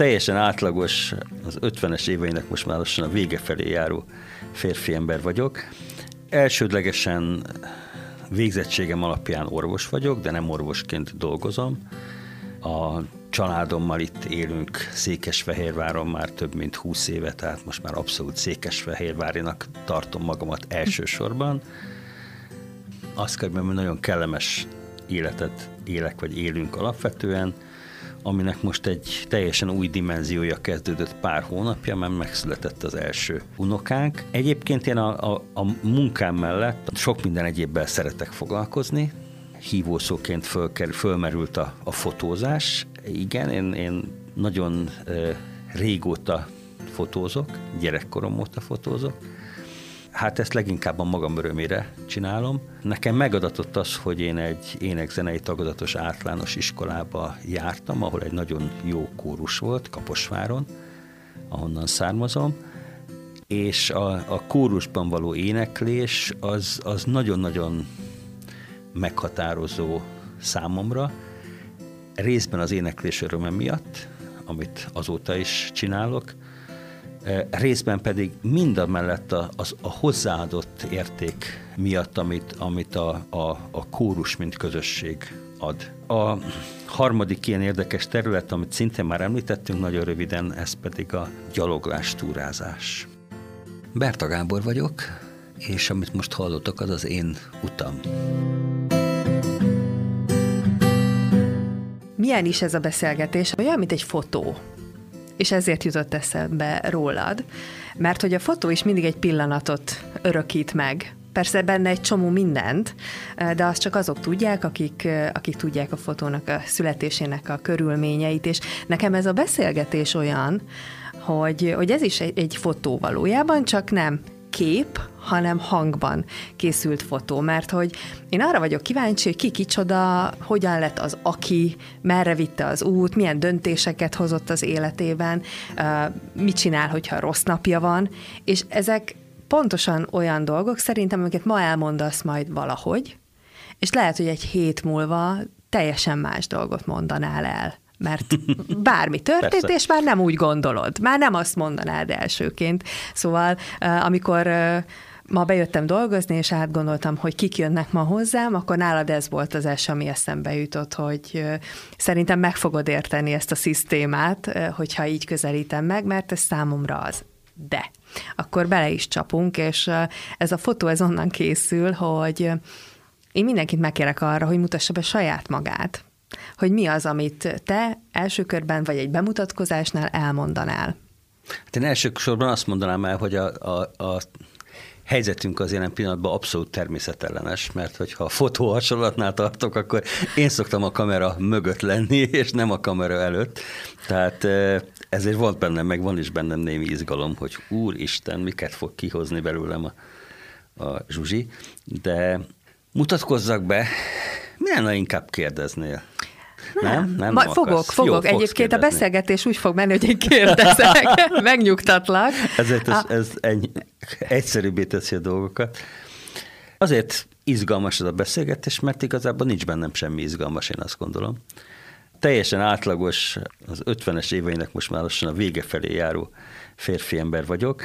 teljesen átlagos, az 50-es éveinek most már lassan a vége felé járó férfi ember vagyok. Elsődlegesen végzettségem alapján orvos vagyok, de nem orvosként dolgozom. A családommal itt élünk Székesfehérváron már több mint 20 éve, tehát most már abszolút Székesfehérvárinak tartom magamat elsősorban. Azt kell, hogy nagyon kellemes életet élek, vagy élünk alapvetően aminek most egy teljesen új dimenziója kezdődött pár hónapja, mert megszületett az első unokánk. Egyébként én a, a, a munkám mellett sok minden egyébben szeretek foglalkozni, hívószóként fölker, fölmerült a, a fotózás. Igen, én, én nagyon e, régóta fotózok, gyerekkorom óta fotózok, Hát ezt leginkább a magam örömére csinálom. Nekem megadatott az, hogy én egy énekzenei tagozatos általános iskolába jártam, ahol egy nagyon jó kórus volt, Kaposváron, ahonnan származom, és a, a kórusban való éneklés az, az nagyon-nagyon meghatározó számomra, részben az éneklés öröme miatt, amit azóta is csinálok, részben pedig mind mellett a, az, a hozzáadott érték miatt, amit, amit a, a, a kórus, mint közösség ad. A harmadik ilyen érdekes terület, amit szintén már említettünk nagyon röviden, ez pedig a gyaloglás, túrázás. Berta Gábor vagyok, és amit most hallottak, az az én utam. Milyen is ez a beszélgetés? Olyan, mint egy fotó és ezért jutott eszembe rólad, mert hogy a fotó is mindig egy pillanatot örökít meg, Persze benne egy csomó mindent, de azt csak azok tudják, akik, akik tudják a fotónak a születésének a körülményeit, és nekem ez a beszélgetés olyan, hogy, hogy ez is egy, egy fotó valójában, csak nem kép, hanem hangban készült fotó, mert hogy én arra vagyok kíváncsi, hogy ki kicsoda, hogyan lett az aki, merre vitte az út, milyen döntéseket hozott az életében, mit csinál, hogyha rossz napja van, és ezek pontosan olyan dolgok szerintem, amiket ma elmondasz majd valahogy, és lehet, hogy egy hét múlva teljesen más dolgot mondanál el mert bármi történt, és már nem úgy gondolod, már nem azt mondanád elsőként. Szóval amikor ma bejöttem dolgozni, és átgondoltam, hogy kik jönnek ma hozzám, akkor nálad ez volt az első, ami eszembe jutott, hogy szerintem meg fogod érteni ezt a szisztémát, hogyha így közelítem meg, mert ez számomra az. De akkor bele is csapunk, és ez a fotó ez onnan készül, hogy én mindenkit megkérek arra, hogy mutassa be saját magát hogy mi az, amit te első körben vagy egy bemutatkozásnál elmondanál. Hát én elsősorban azt mondanám el, hogy a, a, a helyzetünk az jelen pillanatban abszolút természetellenes, mert hogyha a fotó hasonlatnál tartok, akkor én szoktam a kamera mögött lenni, és nem a kamera előtt. Tehát ezért volt bennem, meg van is bennem némi izgalom, hogy úristen, miket fog kihozni belőlem a, a Zsuzsi, de mutatkozzak be, milyen inkább kérdeznél? Nem, nem, nem Majd fogok, fogok. Jó, Egyébként kérdezni. a beszélgetés úgy fog menni, hogy én kérdezek, megnyugtatlak. Ezért ez, ez egy, egyszerűbbé teszi a dolgokat. Azért izgalmas ez a beszélgetés, mert igazából nincs bennem semmi izgalmas, én azt gondolom. Teljesen átlagos, az 50-es éveinek most már lassan a vége felé járó férfi ember vagyok.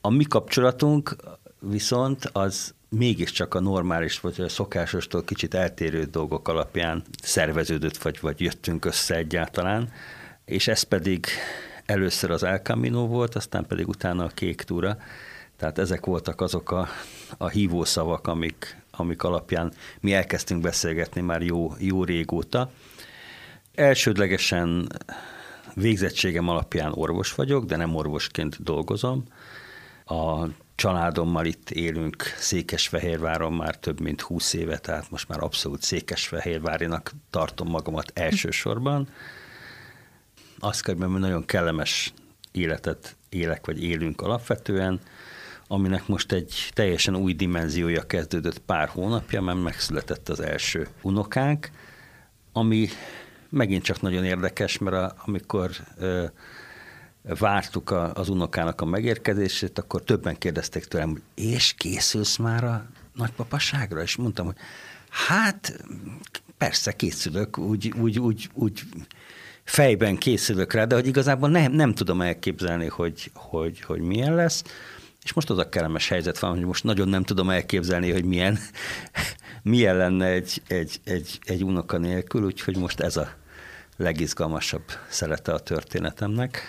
A mi kapcsolatunk viszont az mégiscsak a normális vagy a szokásostól kicsit eltérő dolgok alapján szerveződött, vagy, vagy jöttünk össze egyáltalán, és ez pedig először az El Camino volt, aztán pedig utána a Kék Túra, tehát ezek voltak azok a, a hívószavak, amik, amik alapján mi elkezdtünk beszélgetni már jó, jó régóta. Elsődlegesen végzettségem alapján orvos vagyok, de nem orvosként dolgozom. A családommal itt élünk Székesfehérváron már több mint 20 éve, tehát most már abszolút Székesfehérvárinak tartom magamat elsősorban. Azt kell, hogy nagyon kellemes életet élek, vagy élünk alapvetően, aminek most egy teljesen új dimenziója kezdődött pár hónapja, mert megszületett az első unokánk, ami megint csak nagyon érdekes, mert a, amikor vártuk az unokának a megérkezését, akkor többen kérdezték tőlem, hogy és készülsz már a nagypapaságra? És mondtam, hogy hát persze készülök, úgy, úgy, úgy, úgy fejben készülök rá, de hogy igazából nem, nem tudom elképzelni, hogy, hogy, hogy milyen lesz. És most az a kellemes helyzet van, hogy most nagyon nem tudom elképzelni, hogy milyen, milyen lenne egy, egy, egy, egy unoka nélkül, úgyhogy most ez a legizgalmasabb szerete a történetemnek.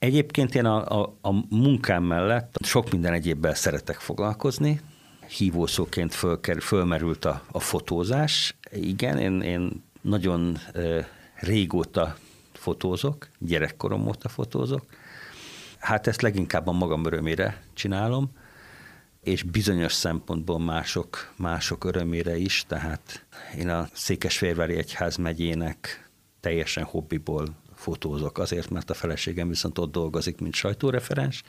Egyébként én a, a, a munkám mellett sok minden egyébben szeretek foglalkozni. Hívószóként fölker, fölmerült a, a fotózás. Igen, én, én nagyon e, régóta fotózok, gyerekkorom óta fotózok. Hát ezt leginkább a magam örömére csinálom, és bizonyos szempontból mások, mások örömére is, tehát én a Székesfehérvári Egyház megyének teljesen hobbiból fotózok, azért, mert a feleségem viszont ott dolgozik, mint sajtóreferens.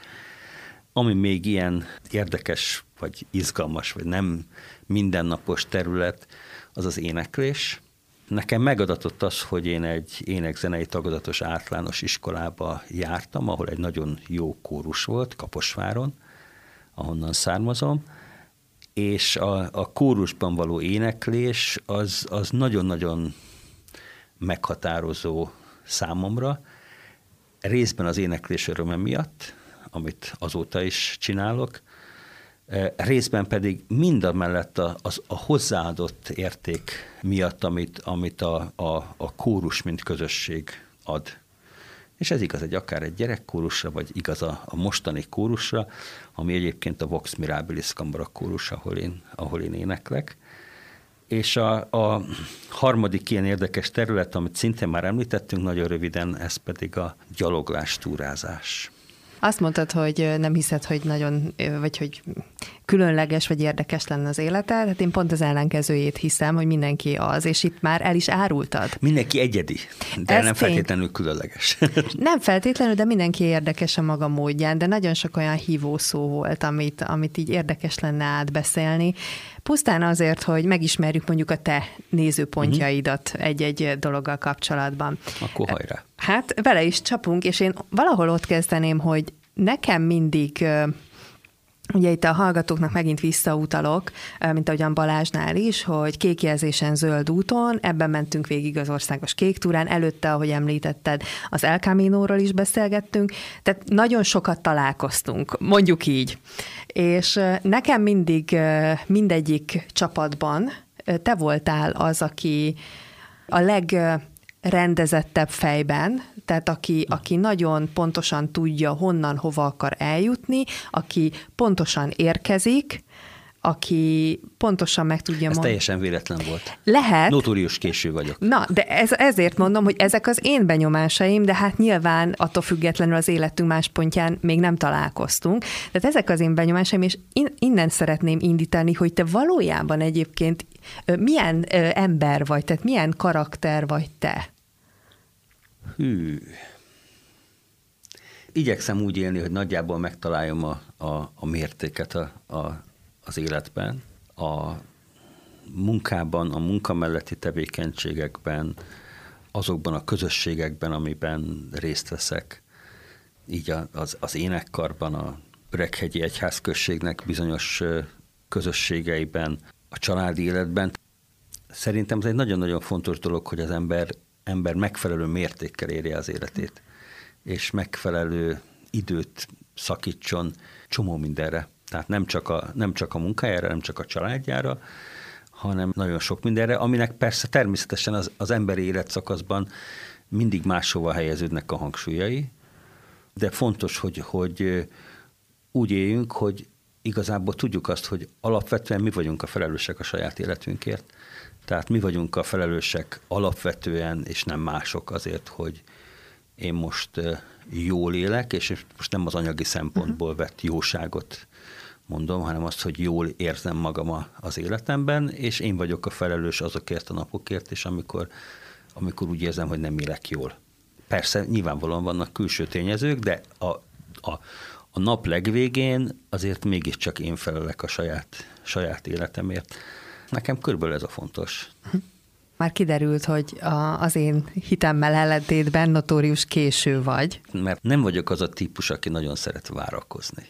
Ami még ilyen érdekes, vagy izgalmas, vagy nem mindennapos terület, az az éneklés. Nekem megadatott az, hogy én egy énekzenei tagozatos általános iskolába jártam, ahol egy nagyon jó kórus volt, Kaposváron, ahonnan származom, és a, a kórusban való éneklés az, az nagyon-nagyon meghatározó számomra, részben az éneklés öröme miatt, amit azóta is csinálok, e, részben pedig mind a, az, a hozzáadott érték miatt, amit, amit a, a, a kórus, mint közösség ad. És ez igaz egy akár egy gyerekkórusra, vagy igaz a, a mostani kórusra, ami egyébként a Vox Mirabilis Kambara kórus, ahol én, ahol én éneklek. És a, a harmadik ilyen érdekes terület, amit szintén már említettünk nagyon röviden, ez pedig a gyaloglás, túrázás. Azt mondtad, hogy nem hiszed, hogy nagyon, vagy hogy különleges vagy érdekes lenne az élete, hát én pont az ellenkezőjét hiszem, hogy mindenki az, és itt már el is árultad. Mindenki egyedi, de Ez nem tény. feltétlenül különleges. Nem feltétlenül, de mindenki érdekes a maga módján, de nagyon sok olyan hívó szó volt, amit, amit így érdekes lenne átbeszélni. Pusztán azért, hogy megismerjük mondjuk a te nézőpontjaidat uh-huh. egy-egy dologgal kapcsolatban. Akkor hajrá. Hát vele is csapunk, és én valahol ott kezdeném, hogy nekem mindig Ugye itt a hallgatóknak megint visszautalok, mint ahogyan Balázsnál is, hogy kékjelzésen zöld úton, ebben mentünk végig az országos kék túrán, előtte, ahogy említetted, az El Camino-ról is beszélgettünk, tehát nagyon sokat találkoztunk, mondjuk így. És nekem mindig mindegyik csapatban te voltál az, aki a legrendezettebb fejben, tehát aki, aki nagyon pontosan tudja, honnan, hova akar eljutni, aki pontosan érkezik, aki pontosan meg tudja mondani. Ez teljesen véletlen volt. Lehet. Notórius késő vagyok. Na, de ez, ezért mondom, hogy ezek az én benyomásaim, de hát nyilván attól függetlenül az életünk más pontján még nem találkoztunk. Tehát ezek az én benyomásaim, és innen szeretném indítani, hogy te valójában egyébként milyen ember vagy, tehát milyen karakter vagy te? Hű. Igyekszem úgy élni, hogy nagyjából megtaláljam a, a, a mértéket a, a, az életben, a munkában, a munka melletti tevékenységekben, azokban a közösségekben, amiben részt veszek, így az, az énekkarban, a Öreghegyi Egyházközségnek bizonyos közösségeiben, a családi életben. Szerintem ez egy nagyon-nagyon fontos dolog, hogy az ember ember megfelelő mértékkel érje az életét, és megfelelő időt szakítson csomó mindenre. Tehát nem csak a, nem csak a munkájára, nem csak a családjára, hanem nagyon sok mindenre, aminek persze természetesen az, az emberi életszakaszban mindig máshova helyeződnek a hangsúlyai, de fontos, hogy, hogy úgy éljünk, hogy igazából tudjuk azt, hogy alapvetően mi vagyunk a felelősek a saját életünkért, tehát mi vagyunk a felelősek alapvetően, és nem mások azért, hogy én most jól élek, és most nem az anyagi szempontból vett jóságot mondom, hanem azt, hogy jól érzem magam az életemben, és én vagyok a felelős azokért a napokért, és amikor, amikor úgy érzem, hogy nem élek jól. Persze nyilvánvalóan vannak külső tényezők, de a, a, a nap legvégén azért mégiscsak én felelek a saját, saját életemért. Nekem körülbelül ez a fontos. Már kiderült, hogy a, az én hitemmel ellentétben notórius késő vagy. Mert nem vagyok az a típus, aki nagyon szeret várakozni.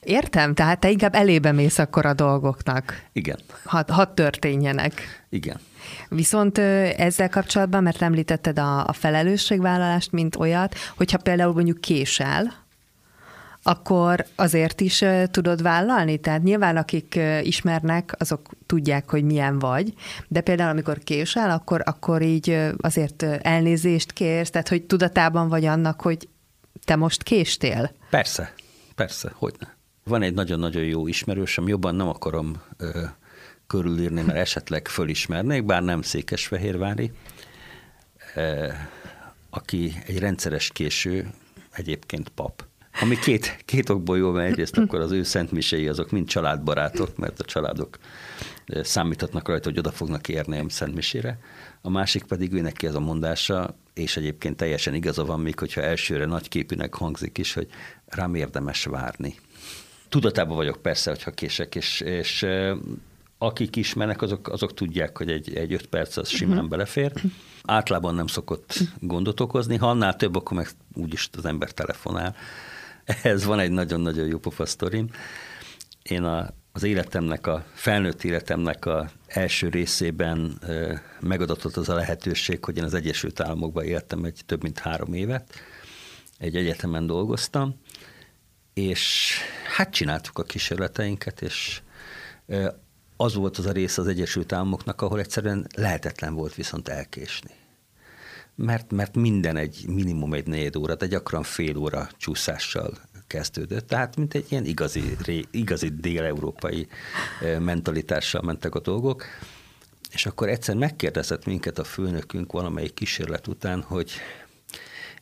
Értem, tehát te inkább elébe mész akkor a dolgoknak. Igen. Hadd had történjenek. Igen. Viszont ezzel kapcsolatban, mert említetted a, a felelősségvállalást, mint olyat, hogyha például mondjuk késel, akkor azért is tudod vállalni? Tehát nyilván akik ismernek, azok tudják, hogy milyen vagy, de például amikor késel, akkor, akkor így azért elnézést kérsz, tehát hogy tudatában vagy annak, hogy te most késtél? Persze, persze, hogy ne. Van egy nagyon-nagyon jó ismerősöm, jobban nem akarom ö, körülírni, mert esetleg fölismernék, bár nem székesfehérvári, ö, aki egy rendszeres késő, egyébként pap. Ami két, két okból jó, mert egyrészt akkor az ő szentmisei azok mind családbarátok, mert a családok számíthatnak rajta, hogy oda fognak érni a szentmisére. A másik pedig ő neki ez a mondása, és egyébként teljesen igaza van, még hogyha elsőre nagy képűnek hangzik is, hogy rám érdemes várni. Tudatában vagyok persze, hogyha kések, és, és akik ismernek, azok, azok tudják, hogy egy, egy öt perc az simán uh-huh. belefér. Általában nem szokott gondot okozni, ha annál több, akkor meg úgyis az ember telefonál. Ez van egy nagyon-nagyon jó pofa sztorim. Én a, az életemnek, a felnőtt életemnek a első részében megadatott az a lehetőség, hogy én az Egyesült Államokban éltem egy több mint három évet, egy egyetemen dolgoztam, és hát csináltuk a kísérleteinket, és az volt az a rész az Egyesült Államoknak, ahol egyszerűen lehetetlen volt viszont elkésni. Mert, mert minden egy minimum egy negyed óra, de gyakran fél óra csúszással kezdődött. Tehát, mint egy ilyen igazi, igazi dél-európai mentalitással mentek a dolgok. És akkor egyszer megkérdezett minket a főnökünk valamelyik kísérlet után, hogy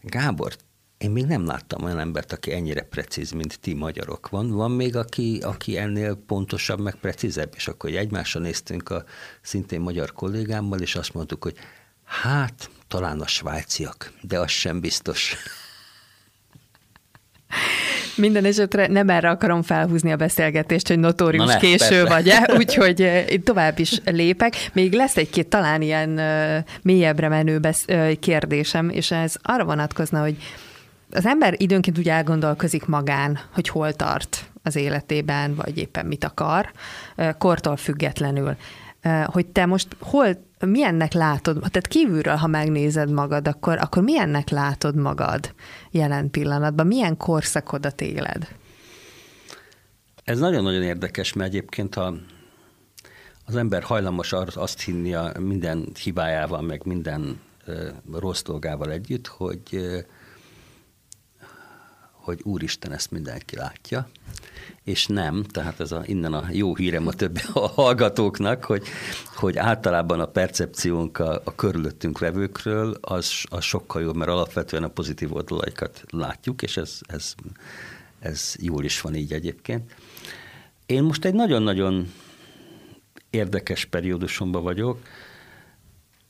Gábor, én még nem láttam olyan embert, aki ennyire precíz, mint ti magyarok. Van, van még, aki, aki ennél pontosabb, meg precízebb? És akkor egymásra néztünk a szintén magyar kollégámmal, és azt mondtuk, hogy hát, talán a svájciak, de az sem biztos. Minden esetre nem erre akarom felhúzni a beszélgetést, hogy notórius ne, késő persze. vagy-e, úgyhogy én tovább is lépek. Még lesz egy-két talán ilyen mélyebbre menő besz- kérdésem, és ez arra vonatkozna, hogy az ember időnként úgy elgondolkozik magán, hogy hol tart az életében, vagy éppen mit akar, kortól függetlenül. Hogy te most hol, milyennek látod, tehát kívülről, ha megnézed magad, akkor, akkor milyennek látod magad jelen pillanatban? Milyen korszakodat éled? Ez nagyon-nagyon érdekes, mert egyébként a, az ember hajlamos azt hinni a minden hibájával, meg minden rossz dolgával együtt, hogy hogy Úristen ezt mindenki látja, és nem, tehát ez a, innen a jó hírem a többi a hallgatóknak, hogy, hogy általában a percepciónk a, a körülöttünk levőkről az, az sokkal jobb, mert alapvetően a pozitív oldalaikat látjuk, és ez, ez, ez jól is van így egyébként. Én most egy nagyon-nagyon érdekes periódusomban vagyok.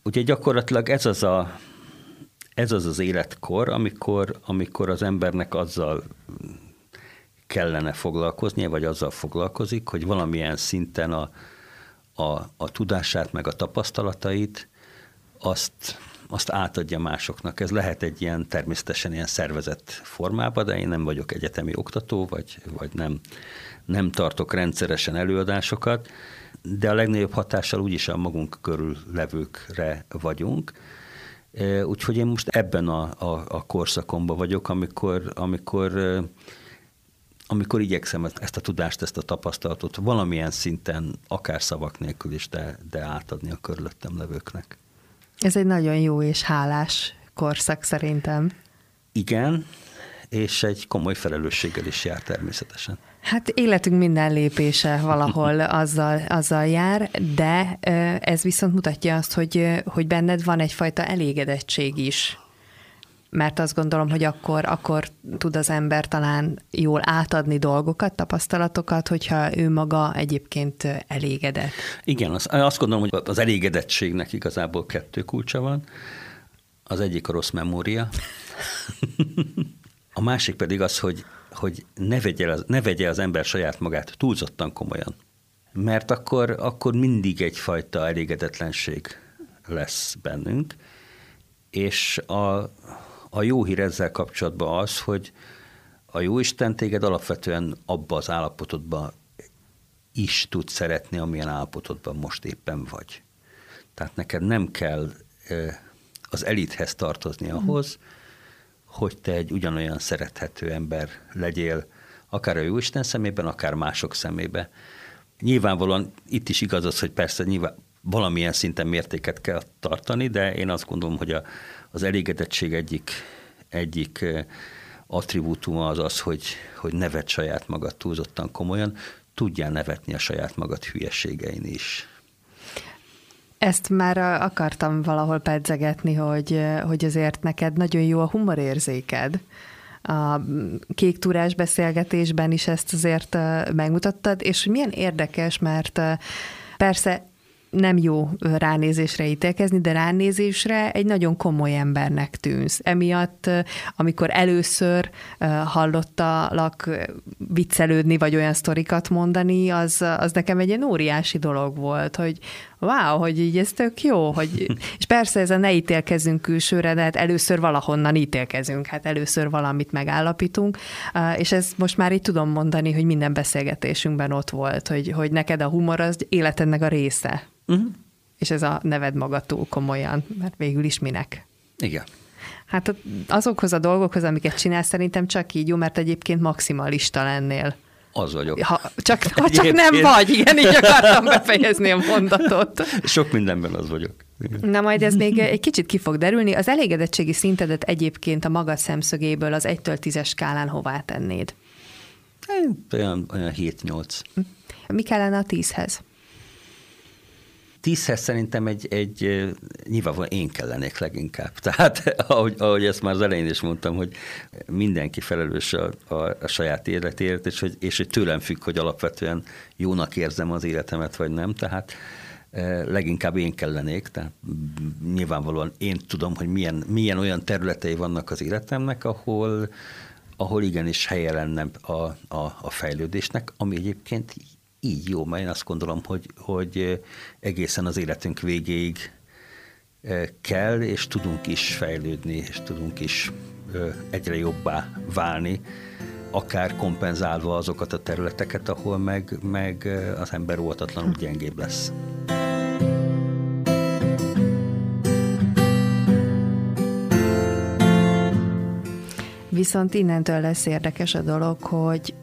Ugye gyakorlatilag ez az a ez az az életkor, amikor, amikor az embernek azzal kellene foglalkoznia, vagy azzal foglalkozik, hogy valamilyen szinten a, a, a tudását, meg a tapasztalatait azt, azt átadja másoknak. Ez lehet egy ilyen természetesen ilyen szervezett formában, de én nem vagyok egyetemi oktató, vagy, vagy nem, nem tartok rendszeresen előadásokat, de a legnagyobb hatással úgyis a magunk körül levőkre vagyunk, Úgyhogy én most ebben a, a, a korszakomban vagyok, amikor, amikor, amikor igyekszem ezt a tudást, ezt a tapasztalatot valamilyen szinten, akár szavak nélkül is, de, de átadni a körülöttem levőknek. Ez egy nagyon jó és hálás korszak szerintem. Igen, és egy komoly felelősséggel is jár természetesen. Hát életünk minden lépése valahol azzal, azzal jár, de ez viszont mutatja azt, hogy, hogy benned van egyfajta elégedettség is. Mert azt gondolom, hogy akkor, akkor tud az ember talán jól átadni dolgokat, tapasztalatokat, hogyha ő maga egyébként elégedett. Igen, azt, azt gondolom, hogy az elégedettségnek igazából kettő kulcsa van. Az egyik a rossz memória. A másik pedig az, hogy, hogy ne, vegye az, ne vegye az ember saját magát túlzottan komolyan. Mert akkor, akkor mindig egyfajta elégedetlenség lesz bennünk, és a, a jó hír ezzel kapcsolatban az, hogy a Jóisten téged alapvetően abba az állapotodba is tud szeretni, amilyen állapotodban most éppen vagy. Tehát neked nem kell az elithez tartozni mhm. ahhoz, mm. Hogy te egy ugyanolyan szerethető ember legyél, akár a Jóisten szemében, akár mások szemébe. Nyilvánvalóan itt is igaz az, hogy persze nyilván valamilyen szinten mértéket kell tartani, de én azt gondolom, hogy a, az elégedettség egyik, egyik attribútuma az az, hogy, hogy nevet saját magad túlzottan komolyan, tudjál nevetni a saját magad hülyeségein is. Ezt már akartam valahol pedzegetni, hogy, hogy azért neked nagyon jó a humorérzéked. A kék túrás beszélgetésben is ezt azért megmutattad, és milyen érdekes, mert persze nem jó ránézésre ítélkezni, de ránézésre egy nagyon komoly embernek tűnsz. Emiatt, amikor először hallottalak viccelődni, vagy olyan sztorikat mondani, az, az nekem egy ilyen óriási dolog volt, hogy wow, hogy így ez tök jó, hogy, és persze ez a ne ítélkezünk külsőre, de hát először valahonnan ítélkezünk, hát először valamit megállapítunk, és ez most már így tudom mondani, hogy minden beszélgetésünkben ott volt, hogy, hogy neked a humor az életednek a része. Uh-huh. És ez a neved maga túl komolyan, mert végül is minek. Igen. Hát azokhoz a dolgokhoz, amiket csinálsz, szerintem csak így jó, mert egyébként maximalista lennél. Az vagyok. Ha csak, ha csak nem vagy, igen, így akartam befejezni a mondatot. Sok mindenben az vagyok. Na majd ez még egy kicsit ki fog derülni. Az elégedettségi szintedet egyébként a magad szemszögéből az 1-től 10-es skálán hová tennéd? Olyan, olyan 7-8. Mi kellene a 10-hez? Tízhez szerintem egy, egy nyilvánvalóan én kellenék leginkább. Tehát ahogy, ahogy ezt már az elején is mondtam, hogy mindenki felelős a, a, a saját életéért, és hogy, és hogy tőlem függ, hogy alapvetően jónak érzem az életemet, vagy nem. Tehát leginkább én kellenék, tehát nyilvánvalóan én tudom, hogy milyen, milyen olyan területei vannak az életemnek, ahol, ahol igenis helye lenne a, a, a fejlődésnek, ami egyébként így jó, mert én azt gondolom, hogy, hogy egészen az életünk végéig kell, és tudunk is fejlődni, és tudunk is egyre jobbá válni, akár kompenzálva azokat a területeket, ahol meg, meg az ember óvatatlanul gyengébb lesz. Viszont innentől lesz érdekes a dolog, hogy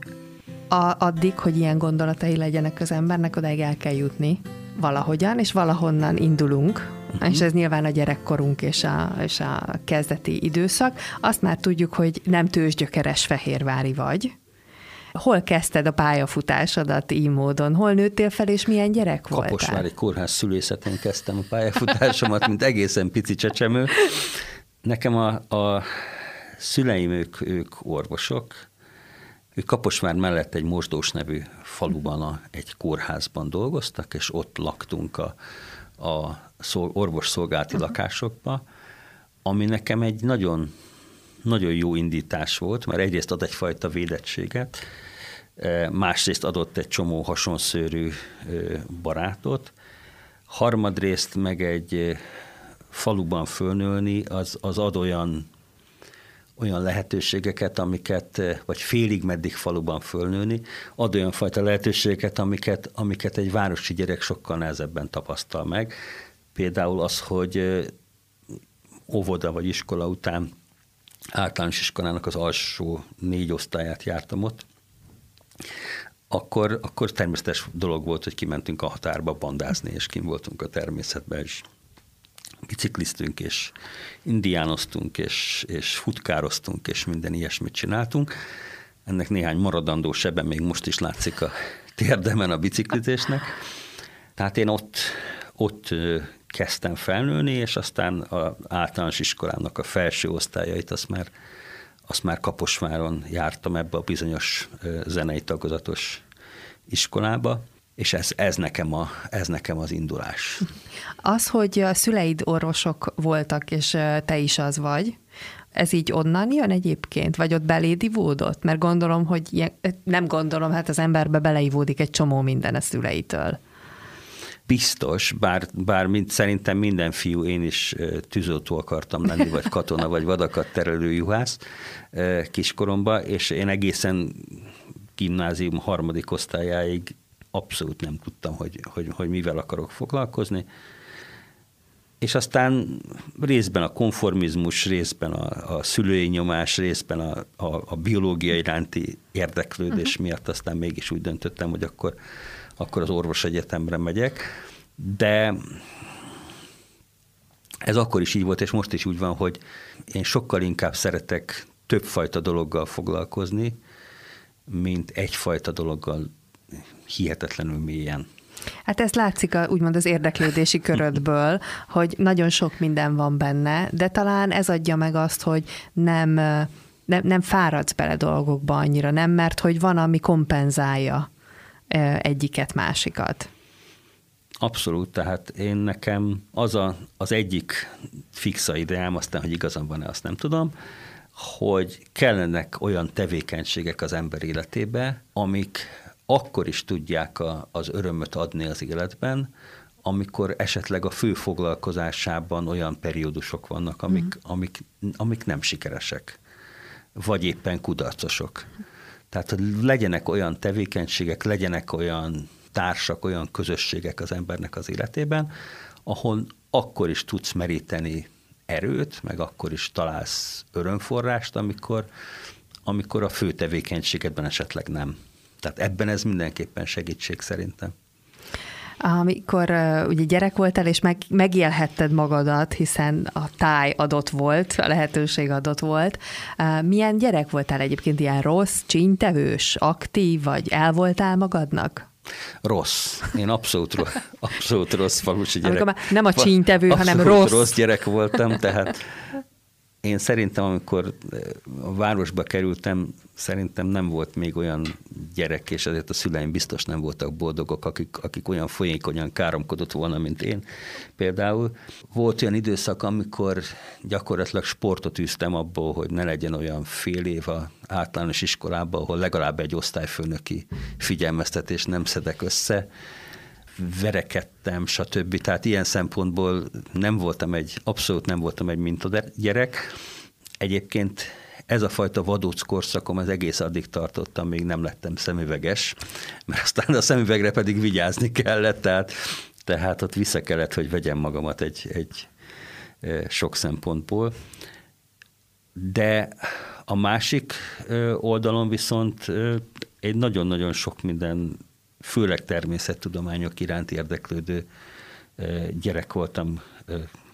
a, addig, hogy ilyen gondolatai legyenek az embernek, odáig el kell jutni valahogyan, és valahonnan indulunk, uh-huh. és ez nyilván a gyerekkorunk és a, és a kezdeti időszak. Azt már tudjuk, hogy nem tőzsgyökeres fehérvári vagy, Hol kezdted a pályafutásodat így módon? Hol nőttél fel, és milyen gyerek voltál? Kaposvári kórház szülészetén kezdtem a pályafutásomat, mint egészen pici csecsemő. Nekem a, a szüleim, ők, ők orvosok, ők Kaposvár mellett egy Mosdós nevű faluban, a, egy kórházban dolgoztak, és ott laktunk a, a szol, orvos szolgálati uh-huh. lakásokba, ami nekem egy nagyon, nagyon jó indítás volt, mert egyrészt ad egyfajta védettséget, e, másrészt adott egy csomó hasonszőrű e, barátot, harmadrészt meg egy e, faluban fölnőni, az, az ad olyan olyan lehetőségeket, amiket, eh, vagy félig meddig faluban fölnőni, ad olyan fajta lehetőségeket, amiket, amiket egy városi gyerek sokkal nehezebben tapasztal meg. Például az, hogy eh, óvoda vagy iskola után általános iskolának az alsó négy osztályát jártam ott, akkor, akkor természetes dolog volt, hogy kimentünk a határba bandázni, és kim voltunk a természetben, és bicikliztünk, és indiánoztunk, és, és futkároztunk, és minden ilyesmit csináltunk. Ennek néhány maradandó sebe még most is látszik a térdemen a biciklizésnek. Tehát én ott, ott kezdtem felnőni, és aztán az általános iskolának a felső osztályait azt már, azt már Kaposváron jártam ebbe a bizonyos zenei tagozatos iskolába, és ez, ez, nekem a, ez nekem az indulás. Az, hogy a szüleid orvosok voltak, és te is az vagy, ez így onnan jön egyébként? Vagy ott beléd ivódott? Mert gondolom, hogy ilyen, nem gondolom, hát az emberbe beleivódik egy csomó minden a szüleitől. biztos, bár, bár mind, szerintem minden fiú, én is tűzoltó akartam lenni, vagy katona, vagy vadakat terelő juhász kiskoromba, és én egészen gimnázium harmadik osztályáig abszolút nem tudtam, hogy, hogy, hogy mivel akarok foglalkozni. És aztán részben a konformizmus, részben a, a szülői nyomás, részben a, a, a biológia iránti érdeklődés uh-huh. miatt aztán mégis úgy döntöttem, hogy akkor, akkor az orvos egyetemre megyek. De ez akkor is így volt, és most is úgy van, hogy én sokkal inkább szeretek többfajta dologgal foglalkozni, mint egyfajta dologgal hihetetlenül mélyen. Hát ez látszik a, úgymond az érdeklődési körödből, hogy nagyon sok minden van benne, de talán ez adja meg azt, hogy nem, nem, nem fáradsz bele dolgokba annyira, nem, mert hogy van, ami kompenzálja egyiket, másikat. Abszolút, tehát én nekem az a, az egyik fixa ideám, aztán, hogy igazam van-e, azt nem tudom, hogy kellenek olyan tevékenységek az ember életébe, amik akkor is tudják a, az örömöt adni az életben, amikor esetleg a fő foglalkozásában olyan periódusok vannak, amik, mm. amik, amik nem sikeresek, vagy éppen kudarcosok. Tehát hogy legyenek olyan tevékenységek, legyenek olyan társak, olyan közösségek az embernek az életében, ahol akkor is tudsz meríteni erőt, meg akkor is találsz örömforrást, amikor, amikor a fő tevékenységedben esetleg nem. Tehát ebben ez mindenképpen segítség szerintem. Amikor uh, ugye gyerek voltál, és meg, megélhetted magadat, hiszen a táj adott volt, a lehetőség adott volt. Uh, milyen gyerek voltál egyébként? Ilyen rossz, csínytevős, aktív, vagy el voltál magadnak? Rossz. Én abszolút, rossz, abszolút rossz falusi gyerek. Amikor már nem a csínytevő, hanem rossz. rossz gyerek voltam, tehát én szerintem, amikor a városba kerültem, szerintem nem volt még olyan gyerek, és ezért a szüleim biztos nem voltak boldogok, akik, akik olyan folyékonyan káromkodott volna, mint én. Például volt olyan időszak, amikor gyakorlatilag sportot űztem abból, hogy ne legyen olyan fél év a általános iskolában, ahol legalább egy osztályfőnöki figyelmeztetés nem szedek össze, verekedtem, stb. Tehát ilyen szempontból nem voltam egy, abszolút nem voltam egy mintagyerek. Egyébként ez a fajta vadóc korszakom az egész addig tartottam, még nem lettem szemüveges, mert aztán a szemüvegre pedig vigyázni kellett, tehát, tehát ott vissza kellett, hogy vegyem magamat egy, egy sok szempontból. De a másik oldalon viszont egy nagyon-nagyon sok minden, főleg természettudományok iránt érdeklődő gyerek voltam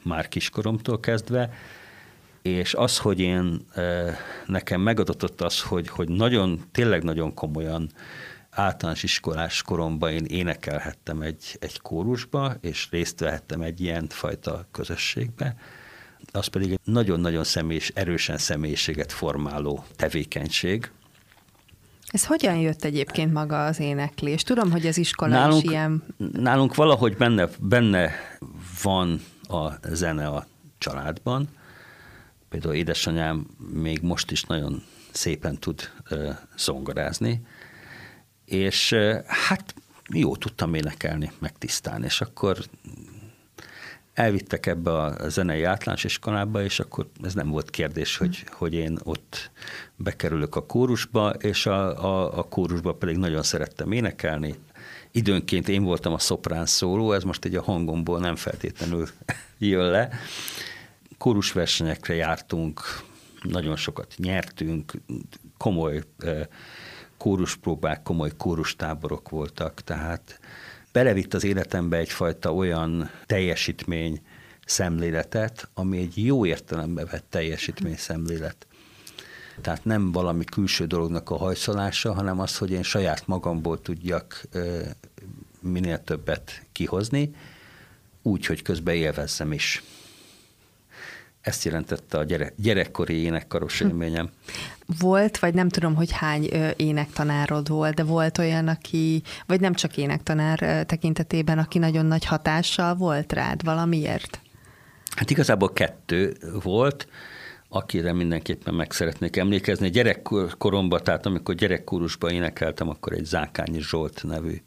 már kiskoromtól kezdve, és az, hogy én nekem megadatott az, hogy, hogy nagyon, tényleg nagyon komolyan általános iskolás koromban én énekelhettem egy, egy kórusba, és részt vehettem egy ilyen fajta közösségbe, az pedig egy nagyon-nagyon személyis, erősen személyiséget formáló tevékenység. Ez hogyan jött egyébként maga az éneklés? Tudom, hogy az iskola nálunk, is ilyen... Nálunk valahogy benne, benne van a zene a családban, Például édesanyám még most is nagyon szépen tud zongorázni, és hát jó tudtam énekelni, meg tisztán, és akkor elvittek ebbe a zenei általános iskolába, és akkor ez nem volt kérdés, hogy, hogy én ott bekerülök a kórusba, és a, a, a kórusba pedig nagyon szerettem énekelni. Időnként én voltam a szoprán szóló, ez most egy a hangomból nem feltétlenül jön le, kórusversenyekre jártunk, nagyon sokat nyertünk, komoly kóruspróbák, komoly kórustáborok voltak, tehát belevitt az életembe egyfajta olyan teljesítmény szemléletet, ami egy jó értelembe vett teljesítmény szemlélet. Tehát nem valami külső dolognak a hajszolása, hanem az, hogy én saját magamból tudjak minél többet kihozni, úgy, hogy közben élvezzem is. Ezt jelentette a gyere, gyerekkori énekkaros hm. élményem. Volt, vagy nem tudom, hogy hány énektanárod volt, de volt olyan, aki, vagy nem csak énektanár tekintetében, aki nagyon nagy hatással volt rád valamiért? Hát igazából kettő volt, akire mindenképpen meg szeretnék emlékezni. Gyerekkoromban, tehát amikor gyerekkórusban énekeltem, akkor egy Zákányi Zsolt nevű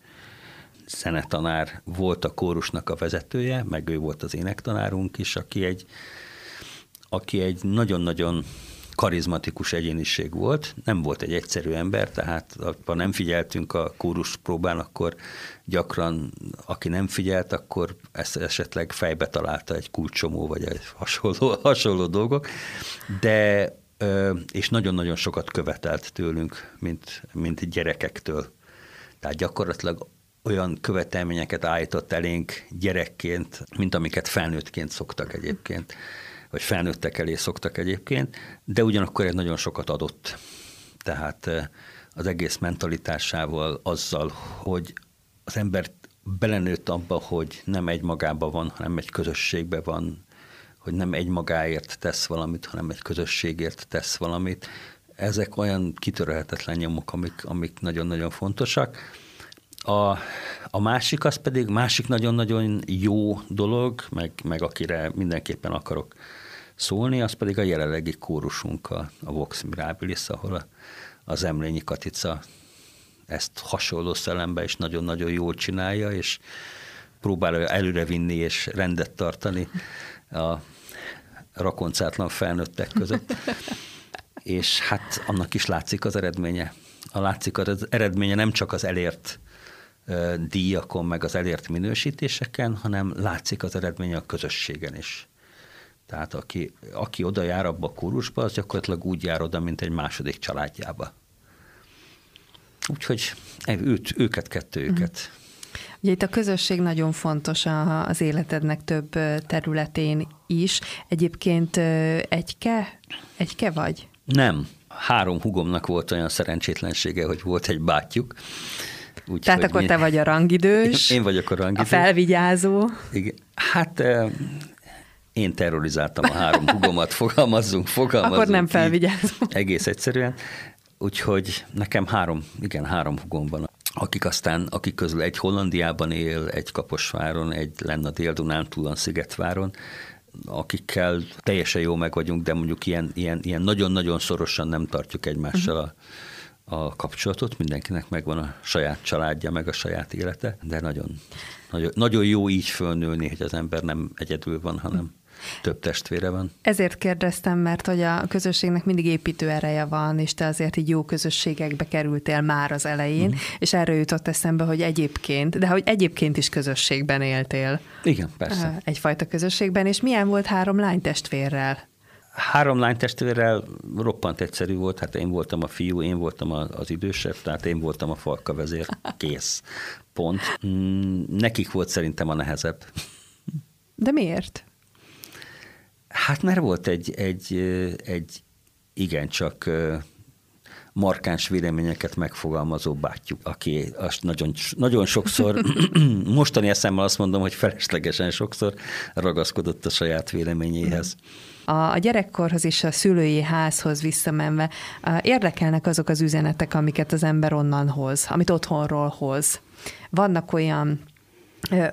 zenetanár volt a kórusnak a vezetője, meg ő volt az énektanárunk is, aki egy, aki egy nagyon-nagyon karizmatikus egyéniség volt, nem volt egy egyszerű ember, tehát ha nem figyeltünk a kórus próbán, akkor gyakran, aki nem figyelt, akkor ezt esetleg fejbe találta egy kulcsomó, vagy egy hasonló, hasonló dolgok, de és nagyon-nagyon sokat követelt tőlünk, mint, mint gyerekektől. Tehát gyakorlatilag olyan követelményeket állított elénk gyerekként, mint amiket felnőttként szoktak egyébként vagy felnőttek elé szoktak egyébként, de ugyanakkor egy nagyon sokat adott. Tehát eh, az egész mentalitásával, azzal, hogy az ember belenőtt abba, hogy nem egy magába van, hanem egy közösségbe van, hogy nem egy magáért tesz valamit, hanem egy közösségért tesz valamit. Ezek olyan kitörölhetetlen nyomok, amik, amik nagyon-nagyon fontosak. A, a másik az pedig, másik nagyon-nagyon jó dolog, meg, meg akire mindenképpen akarok szólni, az pedig a jelenlegi kórusunk, a, a Vox Mirabilis, ahol a, az Emlényi Katica ezt hasonló szellemben is nagyon-nagyon jól csinálja, és próbálja előrevinni és rendet tartani a rakoncátlan felnőttek között. és hát annak is látszik az eredménye. A látszik az eredménye nem csak az elért díjakon, meg az elért minősítéseken, hanem látszik az eredménye a közösségen is. Tehát aki, aki oda jár abba a kórusba, az gyakorlatilag úgy jár oda, mint egy második családjába. Úgyhogy őt, őket, kettő mhm. őket. Ugye itt a közösség nagyon fontos az életednek több területén is. Egyébként egyke, egyke vagy? Nem. Három hugomnak volt olyan szerencsétlensége, hogy volt egy bátyjuk. Úgy, Tehát akkor mi... te vagy a rangidős. Én vagyok a rangidős. A felvigyázó. Igen. Hát én terrorizáltam a három hugomat, fogalmazzunk, fogalmazzunk. Akkor nem felvigyázom. Egész egyszerűen. Úgyhogy nekem három, igen, három hugom van, akik aztán, akik közül egy Hollandiában él, egy Kaposváron, egy lenne a Dél-Dunán túlon Szigetváron, akikkel teljesen jó meg vagyunk, de mondjuk ilyen, ilyen, ilyen nagyon-nagyon szorosan nem tartjuk egymással a, a kapcsolatot, mindenkinek megvan a saját családja, meg a saját élete, de nagyon, nagyon, nagyon jó így fölnőni, hogy az ember nem egyedül van, hanem több testvére van. Ezért kérdeztem, mert hogy a közösségnek mindig építő ereje van, és te azért így jó közösségekbe kerültél már az elején, mm. és erről jutott eszembe, hogy egyébként, de hogy egyébként is közösségben éltél. Igen, persze. Egyfajta közösségben, és milyen volt három lánytestvérrel? Három lánytestvérrel roppant egyszerű volt, hát én voltam a fiú, én voltam az idősebb, tehát én voltam a falka vezér, kész, pont. Mm, nekik volt szerintem a nehezebb. De miért? Hát mert volt egy, egy, egy igencsak markáns véleményeket megfogalmazó bátyjuk, aki azt nagyon, nagyon sokszor, mostani eszemmel azt mondom, hogy feleslegesen sokszor ragaszkodott a saját véleményéhez. A, a gyerekkorhoz és a szülői házhoz visszamenve érdekelnek azok az üzenetek, amiket az ember onnan hoz, amit otthonról hoz. Vannak olyan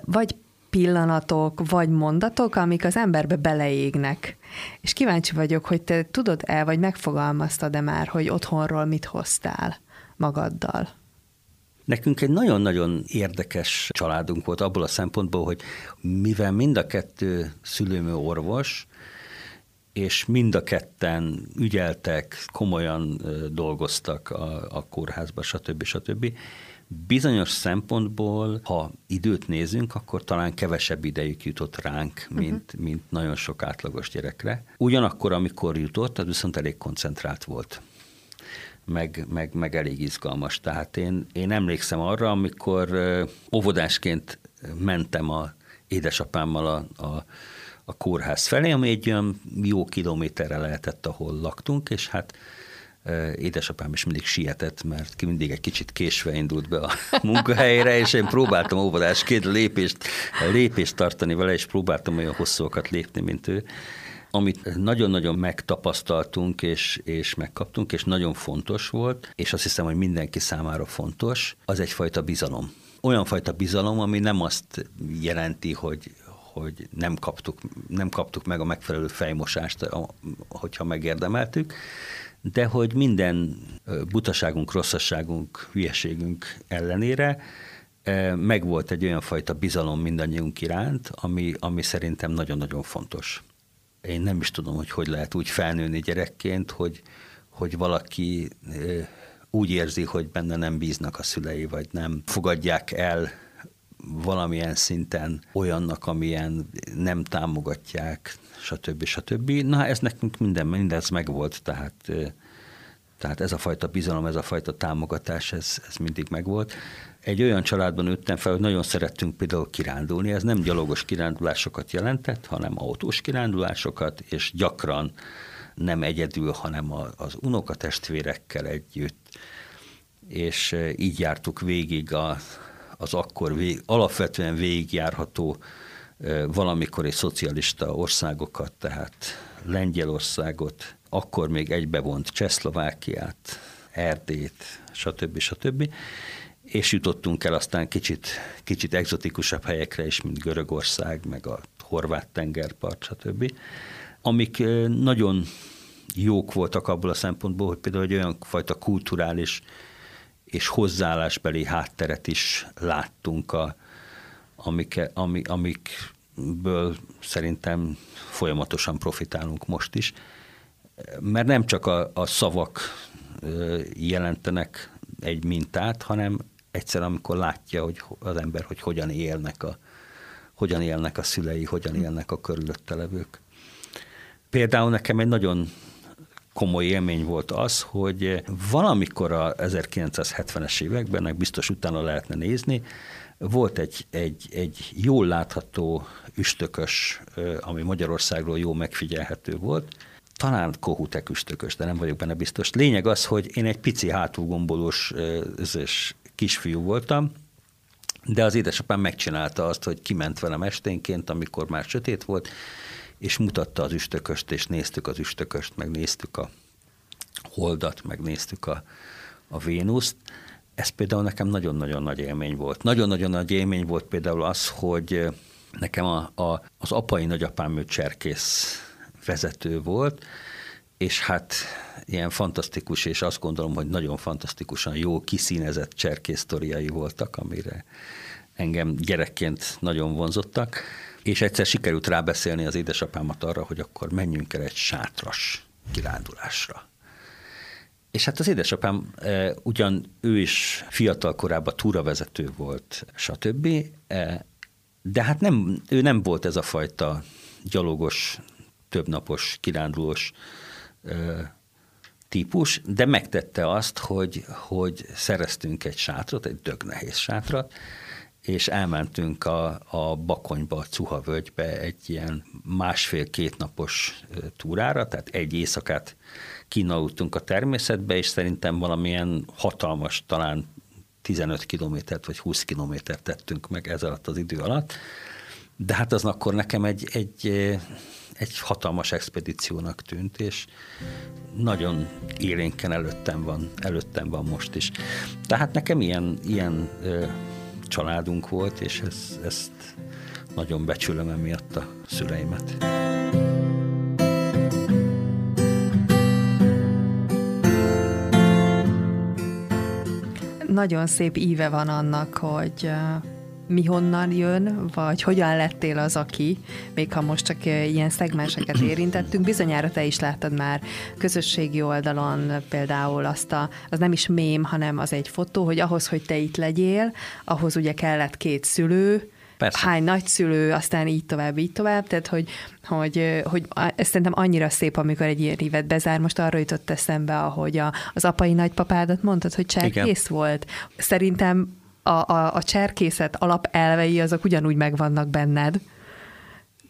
vagy pillanatok vagy mondatok, amik az emberbe beleégnek. És kíváncsi vagyok, hogy te tudod el, vagy megfogalmaztad-e már, hogy otthonról mit hoztál magaddal? Nekünk egy nagyon-nagyon érdekes családunk volt abból a szempontból, hogy mivel mind a kettő szülőmű orvos, és mind a ketten ügyeltek, komolyan dolgoztak a, a kórházba, stb. stb. Bizonyos szempontból, ha időt nézünk, akkor talán kevesebb idejük jutott ránk, mint, uh-huh. mint nagyon sok átlagos gyerekre. Ugyanakkor, amikor jutott, az viszont elég koncentrált volt. Meg, meg, meg elég izgalmas. Tehát én, én emlékszem arra, amikor óvodásként mentem a édesapámmal a, a, a kórház felé, ami egy olyan jó kilométerre lehetett, ahol laktunk, és hát édesapám is mindig sietett, mert ki mindig egy kicsit késve indult be a munkahelyre, és én próbáltam óvodásként lépést, lépést tartani vele, és próbáltam olyan hosszúakat lépni, mint ő. Amit nagyon-nagyon megtapasztaltunk, és, és megkaptunk, és nagyon fontos volt, és azt hiszem, hogy mindenki számára fontos, az egyfajta bizalom. Olyan fajta bizalom, ami nem azt jelenti, hogy, hogy nem kaptuk, nem kaptuk meg a megfelelő fejmosást, hogyha megérdemeltük, de hogy minden butaságunk, rosszasságunk, hülyeségünk ellenére megvolt egy olyan fajta bizalom mindannyiunk iránt, ami, ami szerintem nagyon-nagyon fontos. Én nem is tudom, hogy hogy lehet úgy felnőni gyerekként, hogy, hogy valaki úgy érzi, hogy benne nem bíznak a szülei, vagy nem fogadják el valamilyen szinten olyannak, amilyen nem támogatják, stb. stb. Na, ez nekünk minden, mindez megvolt, tehát, tehát ez a fajta bizalom, ez a fajta támogatás, ez, ez mindig megvolt. Egy olyan családban nőttem fel, hogy nagyon szerettünk például kirándulni, ez nem gyalogos kirándulásokat jelentett, hanem autós kirándulásokat, és gyakran nem egyedül, hanem az unokatestvérekkel együtt, és így jártuk végig a, az akkor vég, alapvetően végigjárható valamikor egy szocialista országokat, tehát Lengyelországot, akkor még egybevont Csehszlovákiát, Erdét, stb. stb. És jutottunk el aztán kicsit, kicsit egzotikusabb helyekre is, mint Görögország, meg a horvát tengerpart, stb. Amik nagyon jók voltak abból a szempontból, hogy például egy olyan fajta kulturális és hozzáállásbeli hátteret is láttunk, a, amik, ami, amikből szerintem folyamatosan profitálunk most is. Mert nem csak a, a szavak jelentenek egy mintát, hanem egyszer, amikor látja hogy az ember, hogy hogyan élnek a, hogyan élnek a szülei, hogyan élnek a körülötte levők. Például nekem egy nagyon komoly élmény volt az, hogy valamikor a 1970-es években, meg biztos utána lehetne nézni, volt egy, egy, egy jól látható üstökös, ami Magyarországról jó megfigyelhető volt, talán Kohutek üstökös, de nem vagyok benne biztos. Lényeg az, hogy én egy pici hátulgombolós kisfiú voltam, de az édesapám megcsinálta azt, hogy kiment velem esténként, amikor már sötét volt, és mutatta az üstököst, és néztük az üstököst, meg néztük a holdat, meg néztük a, a Vénuszt. Ez például nekem nagyon-nagyon nagy élmény volt. Nagyon-nagyon nagy élmény volt például az, hogy nekem a, a, az apai nagyapám ő cserkész vezető volt, és hát ilyen fantasztikus, és azt gondolom, hogy nagyon fantasztikusan jó kiszínezett cserkésztoriai voltak, amire engem gyerekként nagyon vonzottak és egyszer sikerült rábeszélni az édesapámat arra, hogy akkor menjünk el egy sátras kirándulásra. És hát az édesapám e, ugyan ő is fiatal korában túravezető volt, stb., e, de hát nem, ő nem volt ez a fajta gyalogos, többnapos, kirándulós e, típus, de megtette azt, hogy, hogy szereztünk egy sátrat, egy dögnehéz sátrat, és elmentünk a, a Bakonyba, a Cuha völgybe egy ilyen másfél-két napos túrára, tehát egy éjszakát kínáltunk a természetbe, és szerintem valamilyen hatalmas, talán 15 kilométert vagy 20 kilométert tettünk meg ez alatt az idő alatt. De hát az akkor nekem egy, egy, egy hatalmas expedíciónak tűnt, és nagyon élénken előttem van, előttem van most is. Tehát nekem ilyen, ilyen családunk volt, és ez, ezt nagyon becsülöm emiatt a szüleimet. Nagyon szép íve van annak, hogy mi honnan jön, vagy hogyan lettél az, aki, még ha most csak ilyen szegmenseket érintettünk, bizonyára te is láttad már közösségi oldalon például azt a, az nem is mém, hanem az egy fotó, hogy ahhoz, hogy te itt legyél, ahhoz ugye kellett két szülő, Persze. hány nagyszülő, aztán így tovább, így tovább, tehát hogy, hogy, hogy ez szerintem annyira szép, amikor egy ilyen évet bezár, most arra jutott eszembe, ahogy a, az apai nagypapádat mondtad, hogy cserkész volt. Szerintem a, a, a cserkészet alapelvei azok ugyanúgy megvannak benned,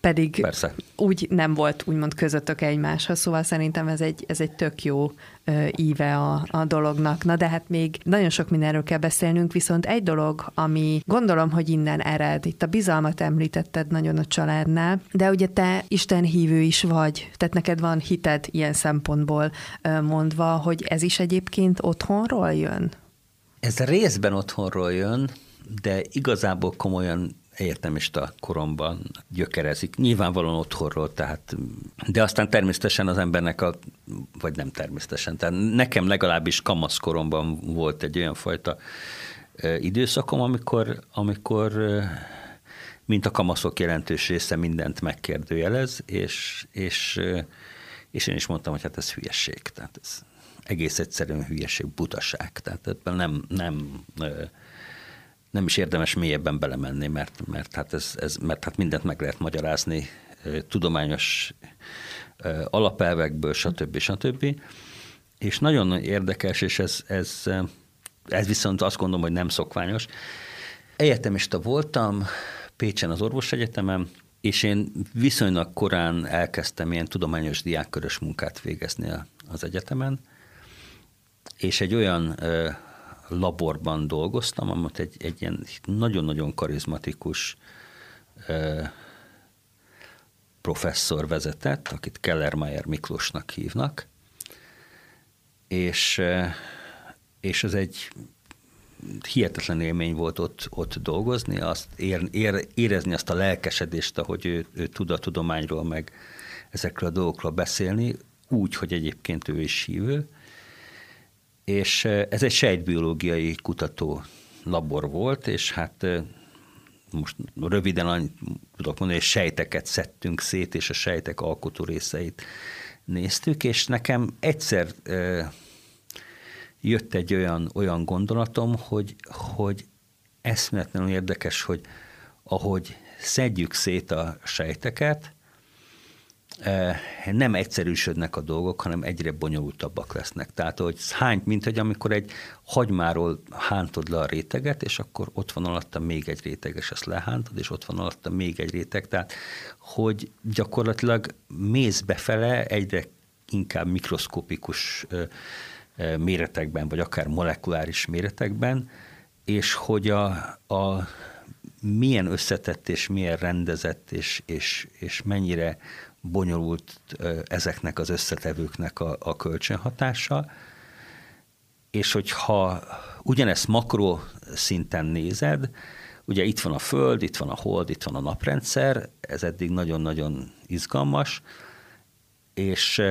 pedig Persze. úgy nem volt úgymond közöttök egymáshoz, szóval szerintem ez egy, ez egy tök jó ö, íve a, a dolognak. Na de hát még nagyon sok mindenről kell beszélnünk, viszont egy dolog, ami gondolom, hogy innen ered, itt a bizalmat említetted nagyon a családnál, de ugye te Isten hívő is vagy, tehát neked van hited ilyen szempontból ö, mondva, hogy ez is egyébként otthonról jön? Ez részben otthonról jön, de igazából komolyan értelmista koromban gyökerezik. Nyilvánvalóan otthonról, tehát, de aztán természetesen az embernek, a, vagy nem természetesen, tehát nekem legalábbis kamaszkoromban volt egy olyan fajta időszakom, amikor, amikor mint a kamaszok jelentős része mindent megkérdőjelez, és, és, és én is mondtam, hogy hát ez hülyeség. Tehát ez egész egyszerűen hülyeség, butaság. Tehát ebben nem, nem, nem is érdemes mélyebben belemenni, mert, mert, hát ez, ez, mert hát mindent meg lehet magyarázni tudományos alapelvekből, stb. stb. És nagyon érdekes, és ez, ez, ez viszont azt gondolom, hogy nem szokványos. Egyetemista voltam, Pécsen az orvosegyetemen, és én viszonylag korán elkezdtem ilyen tudományos diákkörös munkát végezni az egyetemen, és egy olyan laborban dolgoztam, amit egy, egy ilyen nagyon-nagyon karizmatikus professzor vezetett, akit Kellermeyer Miklósnak hívnak, és, és ez egy hihetetlen élmény volt ott, ott dolgozni, azt ér, ér, érezni azt a lelkesedést, ahogy ő, ő tud a tudományról, meg ezekről a dolgokról beszélni, úgy, hogy egyébként ő is hívő. És ez egy sejtbiológiai kutató labor volt, és hát most röviden annyit tudok mondani, hogy sejteket szedtünk szét, és a sejtek alkotó részeit néztük, és nekem egyszer jött egy olyan, olyan gondolatom, hogy, hogy eszméletlenül érdekes, hogy ahogy szedjük szét a sejteket, nem egyszerűsödnek a dolgok, hanem egyre bonyolultabbak lesznek. Tehát, hogy hány, mint hogy amikor egy hagymáról hántod le a réteget, és akkor ott van alatta még egy réteg, és ezt lehántod, és ott van alatta még egy réteg. Tehát, hogy gyakorlatilag mész befele egyre inkább mikroszkopikus méretekben, vagy akár molekuláris méretekben, és hogy a, a milyen összetett és milyen rendezett és, és, és mennyire bonyolult ezeknek az összetevőknek a, a kölcsönhatása, és hogyha ugyanezt makro szinten nézed, ugye itt van a Föld, itt van a Hold, itt van a naprendszer, ez eddig nagyon-nagyon izgalmas, és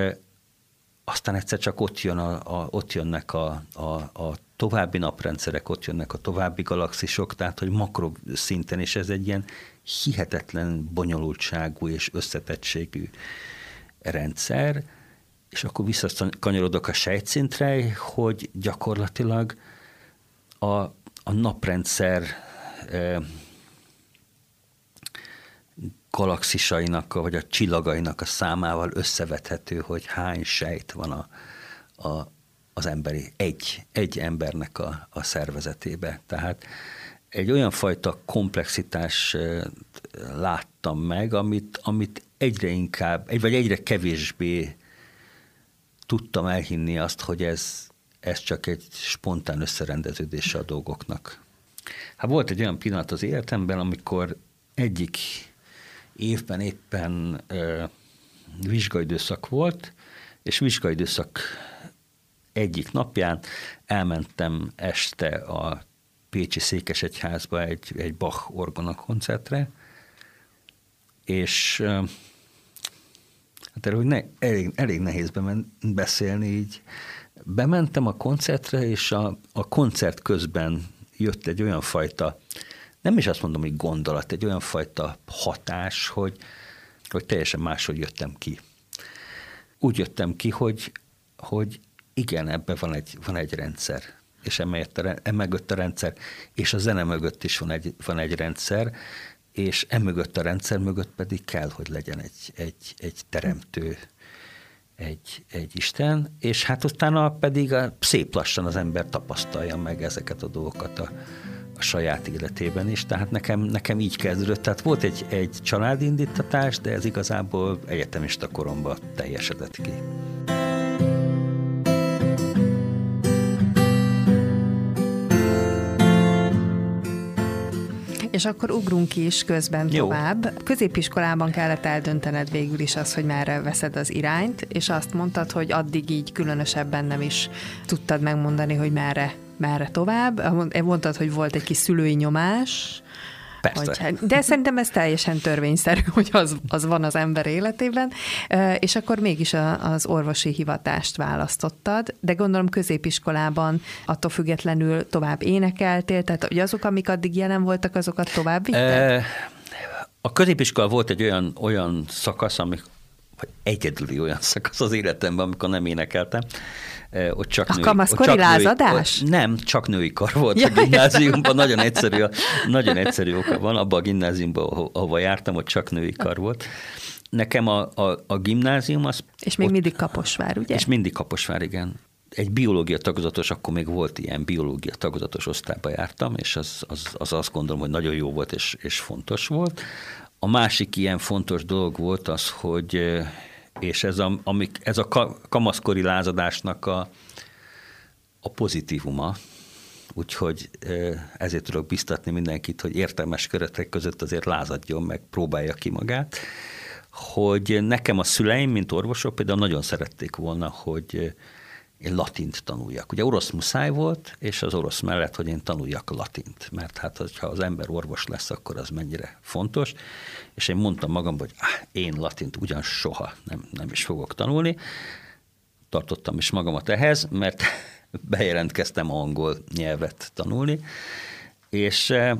aztán egyszer csak ott, jön a, a, ott jönnek a, a, a további naprendszerek, ott jönnek a további galaxisok, tehát hogy makro szinten, és ez egy ilyen hihetetlen bonyolultságú és összetettségű rendszer, és akkor visszakanyarodok a sejtszintre, hogy gyakorlatilag a, a naprendszer eh, galaxisainak, vagy a csillagainak a számával összevethető, hogy hány sejt van a, a, az emberi, egy, egy embernek a, a szervezetébe. Tehát egy olyan fajta komplexitás láttam meg, amit, amit egyre inkább, egy, vagy egyre kevésbé tudtam elhinni azt, hogy ez, ez csak egy spontán összerendeződése a dolgoknak. Hát volt egy olyan pillanat az életemben, amikor egyik évben éppen ö, vizsgaidőszak volt, és vizsgaidőszak egyik napján elmentem este a Pécsi Székesegyházba egy, egy Bach orgona koncertre, és hát erről ne, elég, elég nehéz bemen, beszélni így. Bementem a koncertre, és a, a koncert közben jött egy olyan fajta nem is azt mondom, hogy gondolat, egy olyan fajta hatás, hogy, hogy teljesen máshogy jöttem ki. Úgy jöttem ki, hogy, hogy igen, ebben van egy, van egy rendszer, és emögött a rendszer, és a zene mögött is van egy, van egy rendszer, és emögött a rendszer mögött pedig kell, hogy legyen egy, egy, egy teremtő, egy, egy Isten, és hát utána pedig a, szép lassan az ember tapasztalja meg ezeket a dolgokat a, a saját életében is, tehát nekem, nekem így kezdődött. Tehát volt egy, egy családindítatás, de ez igazából egyetemista koromban teljesedett ki. És akkor ugrunk is közben Jó. tovább. Középiskolában kellett eldöntened végül is az, hogy merre veszed az irányt, és azt mondtad, hogy addig így különösebben nem is tudtad megmondani, hogy merre merre tovább. Mondtad, hogy volt egy kis szülői nyomás, Persze. Hogy, de szerintem ez teljesen törvényszerű, hogy az, az van az ember életében, és akkor mégis az orvosi hivatást választottad, de gondolom középiskolában attól függetlenül tovább énekeltél, tehát hogy azok, amik addig jelen voltak, azokat tovább vitted? A középiskola volt egy olyan, olyan szakasz, amik, vagy egyedüli olyan szakasz az életemben, amikor nem énekeltem, ott csak a női, kamaszkori csak lázadás? Női, ott nem, csak női kar volt ja, a gimnáziumban, nagyon egyszerű, nagyon egyszerű oka van, abban a gimnáziumban, ahova jártam, ott csak női kar volt. Nekem a, a, a gimnázium az... És még ott, mindig Kaposvár, ugye? És mindig Kaposvár, igen. Egy biológia tagozatos, akkor még volt ilyen biológia tagozatos osztályba jártam, és az, az, az azt gondolom, hogy nagyon jó volt és, és fontos volt. A másik ilyen fontos dolog volt az, hogy és ez a, amik, ez a kamaszkori lázadásnak a, a pozitívuma, úgyhogy ezért tudok biztatni mindenkit, hogy értelmes keretek között azért lázadjon meg, próbálja ki magát, hogy nekem a szüleim, mint orvosok például nagyon szerették volna, hogy én latint tanuljak. Ugye orosz muszáj volt, és az orosz mellett, hogy én tanuljak latint, mert hát ha az ember orvos lesz, akkor az mennyire fontos, és én mondtam magam, hogy ah, én latint ugyan soha nem, nem is fogok tanulni, tartottam is magamat ehhez, mert bejelentkeztem angol nyelvet tanulni, és eh,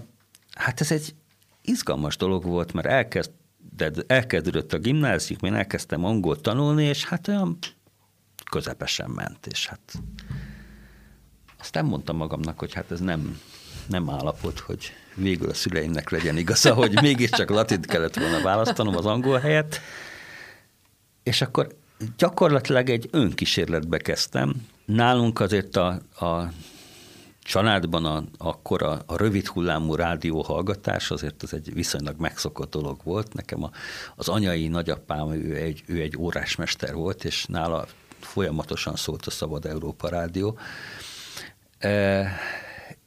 hát ez egy izgalmas dolog volt, mert elkezd, elkezdődött a gimnázium, én elkezdtem angol tanulni, és hát olyan közepesen ment, és hát aztán mondtam magamnak, hogy hát ez nem, nem állapot, hogy végül a szüleimnek legyen igaza, hogy mégiscsak latint kellett volna választanom az angol helyet, és akkor gyakorlatilag egy önkísérletbe kezdtem. Nálunk azért a, a családban a, akkor a, a rövid hullámú rádió hallgatás azért az egy viszonylag megszokott dolog volt. Nekem a, az anyai nagyapám, ő egy, ő egy órásmester volt, és nála folyamatosan szólt a Szabad Európa Rádió, e,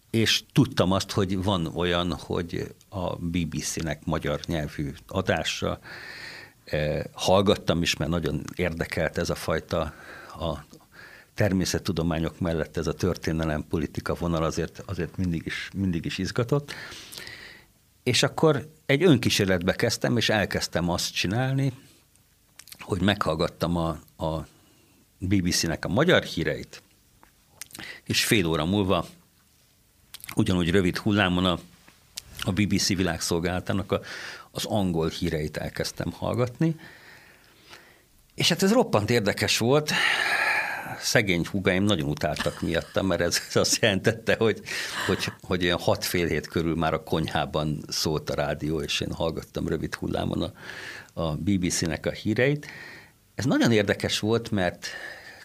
és tudtam azt, hogy van olyan, hogy a BBC-nek magyar nyelvű adása, e, hallgattam is, mert nagyon érdekelt ez a fajta a természettudományok mellett ez a történelem politika vonal azért, azért mindig, is, mindig is izgatott. És akkor egy önkísérletbe kezdtem, és elkezdtem azt csinálni, hogy meghallgattam a, a BBC-nek a magyar híreit, és fél óra múlva ugyanúgy rövid hullámon a, a BBC világszolgálatának a, az angol híreit elkezdtem hallgatni, és hát ez roppant érdekes volt, szegény húgaim nagyon utáltak miattam, mert ez azt jelentette, hogy, hogy, hogy olyan hat fél hét körül már a konyhában szólt a rádió, és én hallgattam rövid hullámon a, a BBC-nek a híreit, ez nagyon érdekes volt, mert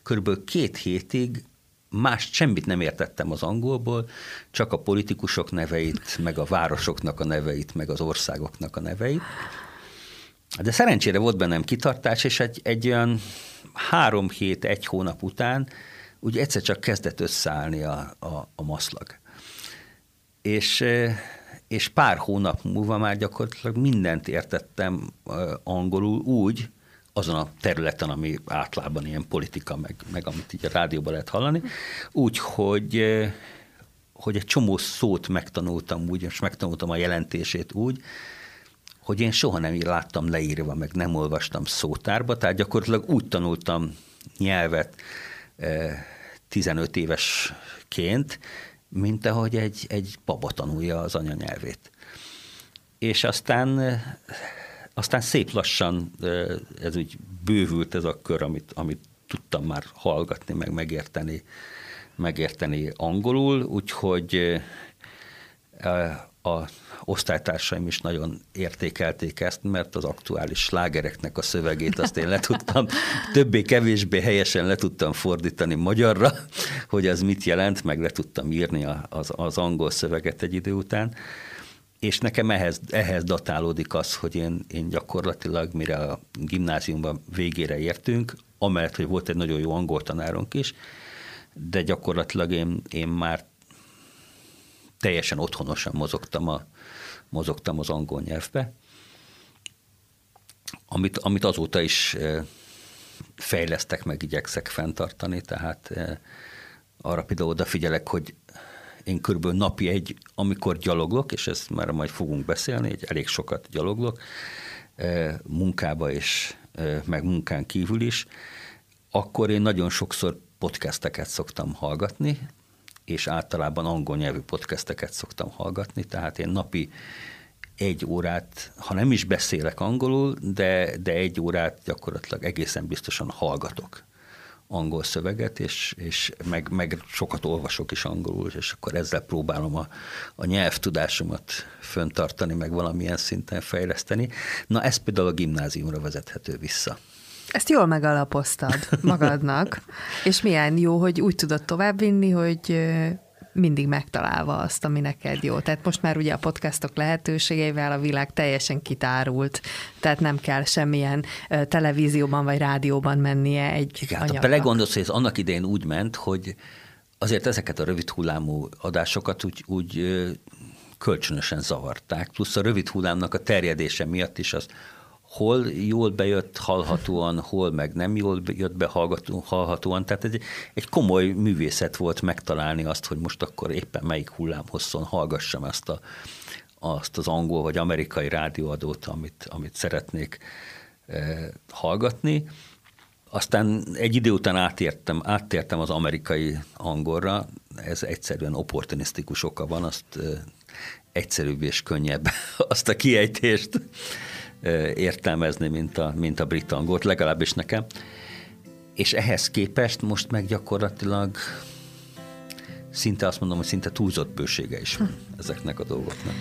körülbelül két hétig más semmit nem értettem az angolból, csak a politikusok neveit, meg a városoknak a neveit, meg az országoknak a neveit. De szerencsére volt bennem kitartás, és egy, egy olyan három hét, egy hónap után úgy egyszer csak kezdett összeállni a, a, a maszlag. És, és pár hónap múlva már gyakorlatilag mindent értettem angolul úgy, azon a területen, ami általában ilyen politika, meg, meg amit így a rádióban lehet hallani, úgy, hogy, eh, hogy egy csomó szót megtanultam úgy, és megtanultam a jelentését úgy, hogy én soha nem láttam leírva, meg nem olvastam szótárba, tehát gyakorlatilag úgy tanultam nyelvet 15 eh, évesként, mint ahogy egy, egy baba tanulja az anyanyelvét. És aztán eh, aztán szép lassan ez úgy bővült ez a kör, amit, amit tudtam már hallgatni, meg megérteni, megérteni angolul, úgyhogy a osztálytársaim is nagyon értékelték ezt, mert az aktuális slágereknek a szövegét azt én letudtam, többé-kevésbé helyesen le tudtam fordítani magyarra, hogy az mit jelent, meg le tudtam írni az, az angol szöveget egy idő után és nekem ehhez, ehhez datálódik az, hogy én, én gyakorlatilag, mire a gimnáziumban végére értünk, amellett, hogy volt egy nagyon jó angol tanárunk is, de gyakorlatilag én, én már teljesen otthonosan mozogtam, a, mozogtam az angol nyelvbe, amit, amit azóta is fejlesztek, meg igyekszek fenntartani, tehát eh, arra például odafigyelek, hogy én körülbelül napi egy, amikor gyaloglok, és ezt már majd fogunk beszélni, egy elég sokat gyaloglok, munkába és meg munkán kívül is, akkor én nagyon sokszor podcasteket szoktam hallgatni, és általában angol nyelvű podcasteket szoktam hallgatni, tehát én napi egy órát, ha nem is beszélek angolul, de, de egy órát gyakorlatilag egészen biztosan hallgatok angol szöveget, és, és meg, meg sokat olvasok is angolul, és akkor ezzel próbálom a, a nyelvtudásomat föntartani, meg valamilyen szinten fejleszteni. Na ez például a gimnáziumra vezethető vissza. Ezt jól megalapoztad magadnak, és milyen jó, hogy úgy tudod továbbvinni, hogy mindig megtalálva azt, ami neked jó. Tehát most már ugye a podcastok lehetőségeivel a világ teljesen kitárult, tehát nem kell semmilyen televízióban vagy rádióban mennie egy Igen, anyagnak. ha belegondolsz, hogy ez annak idején úgy ment, hogy azért ezeket a rövid hullámú adásokat úgy, úgy kölcsönösen zavarták, plusz a rövid hullámnak a terjedése miatt is az hol jól bejött hallhatóan, hol meg nem jól jött be hallhatóan. Tehát egy, egy komoly művészet volt megtalálni azt, hogy most akkor éppen melyik hullámhosszon hallgassam ezt a, azt az angol vagy amerikai rádióadót, amit, amit szeretnék e, hallgatni. Aztán egy idő után átértem, áttértem az amerikai angolra, ez egyszerűen opportunisztikus oka van, azt e, egyszerűbb és könnyebb azt a kiejtést értelmezni, mint a, mint a brit angolt, legalábbis nekem. És ehhez képest most meg gyakorlatilag szinte azt mondom, hogy szinte túlzott bősége is van ezeknek a dolgoknak.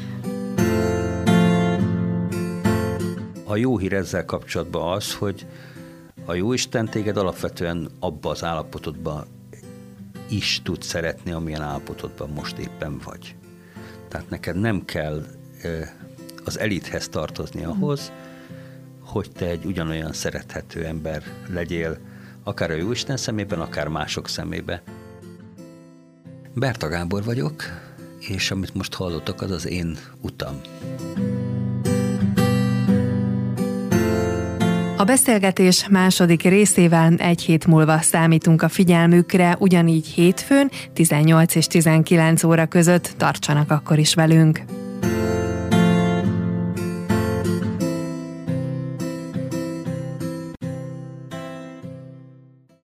A jó hír ezzel kapcsolatban az, hogy a jó Isten téged alapvetően abba az állapotodba is tud szeretni, amilyen állapotodban most éppen vagy. Tehát neked nem kell az elithez tartozni ahhoz, hogy te egy ugyanolyan szerethető ember legyél, akár a Jóisten szemében, akár mások szemébe. Berta Gábor vagyok, és amit most hallottak, az az én utam. A beszélgetés második részével egy hét múlva számítunk a figyelmükre, ugyanígy hétfőn 18 és 19 óra között tartsanak akkor is velünk.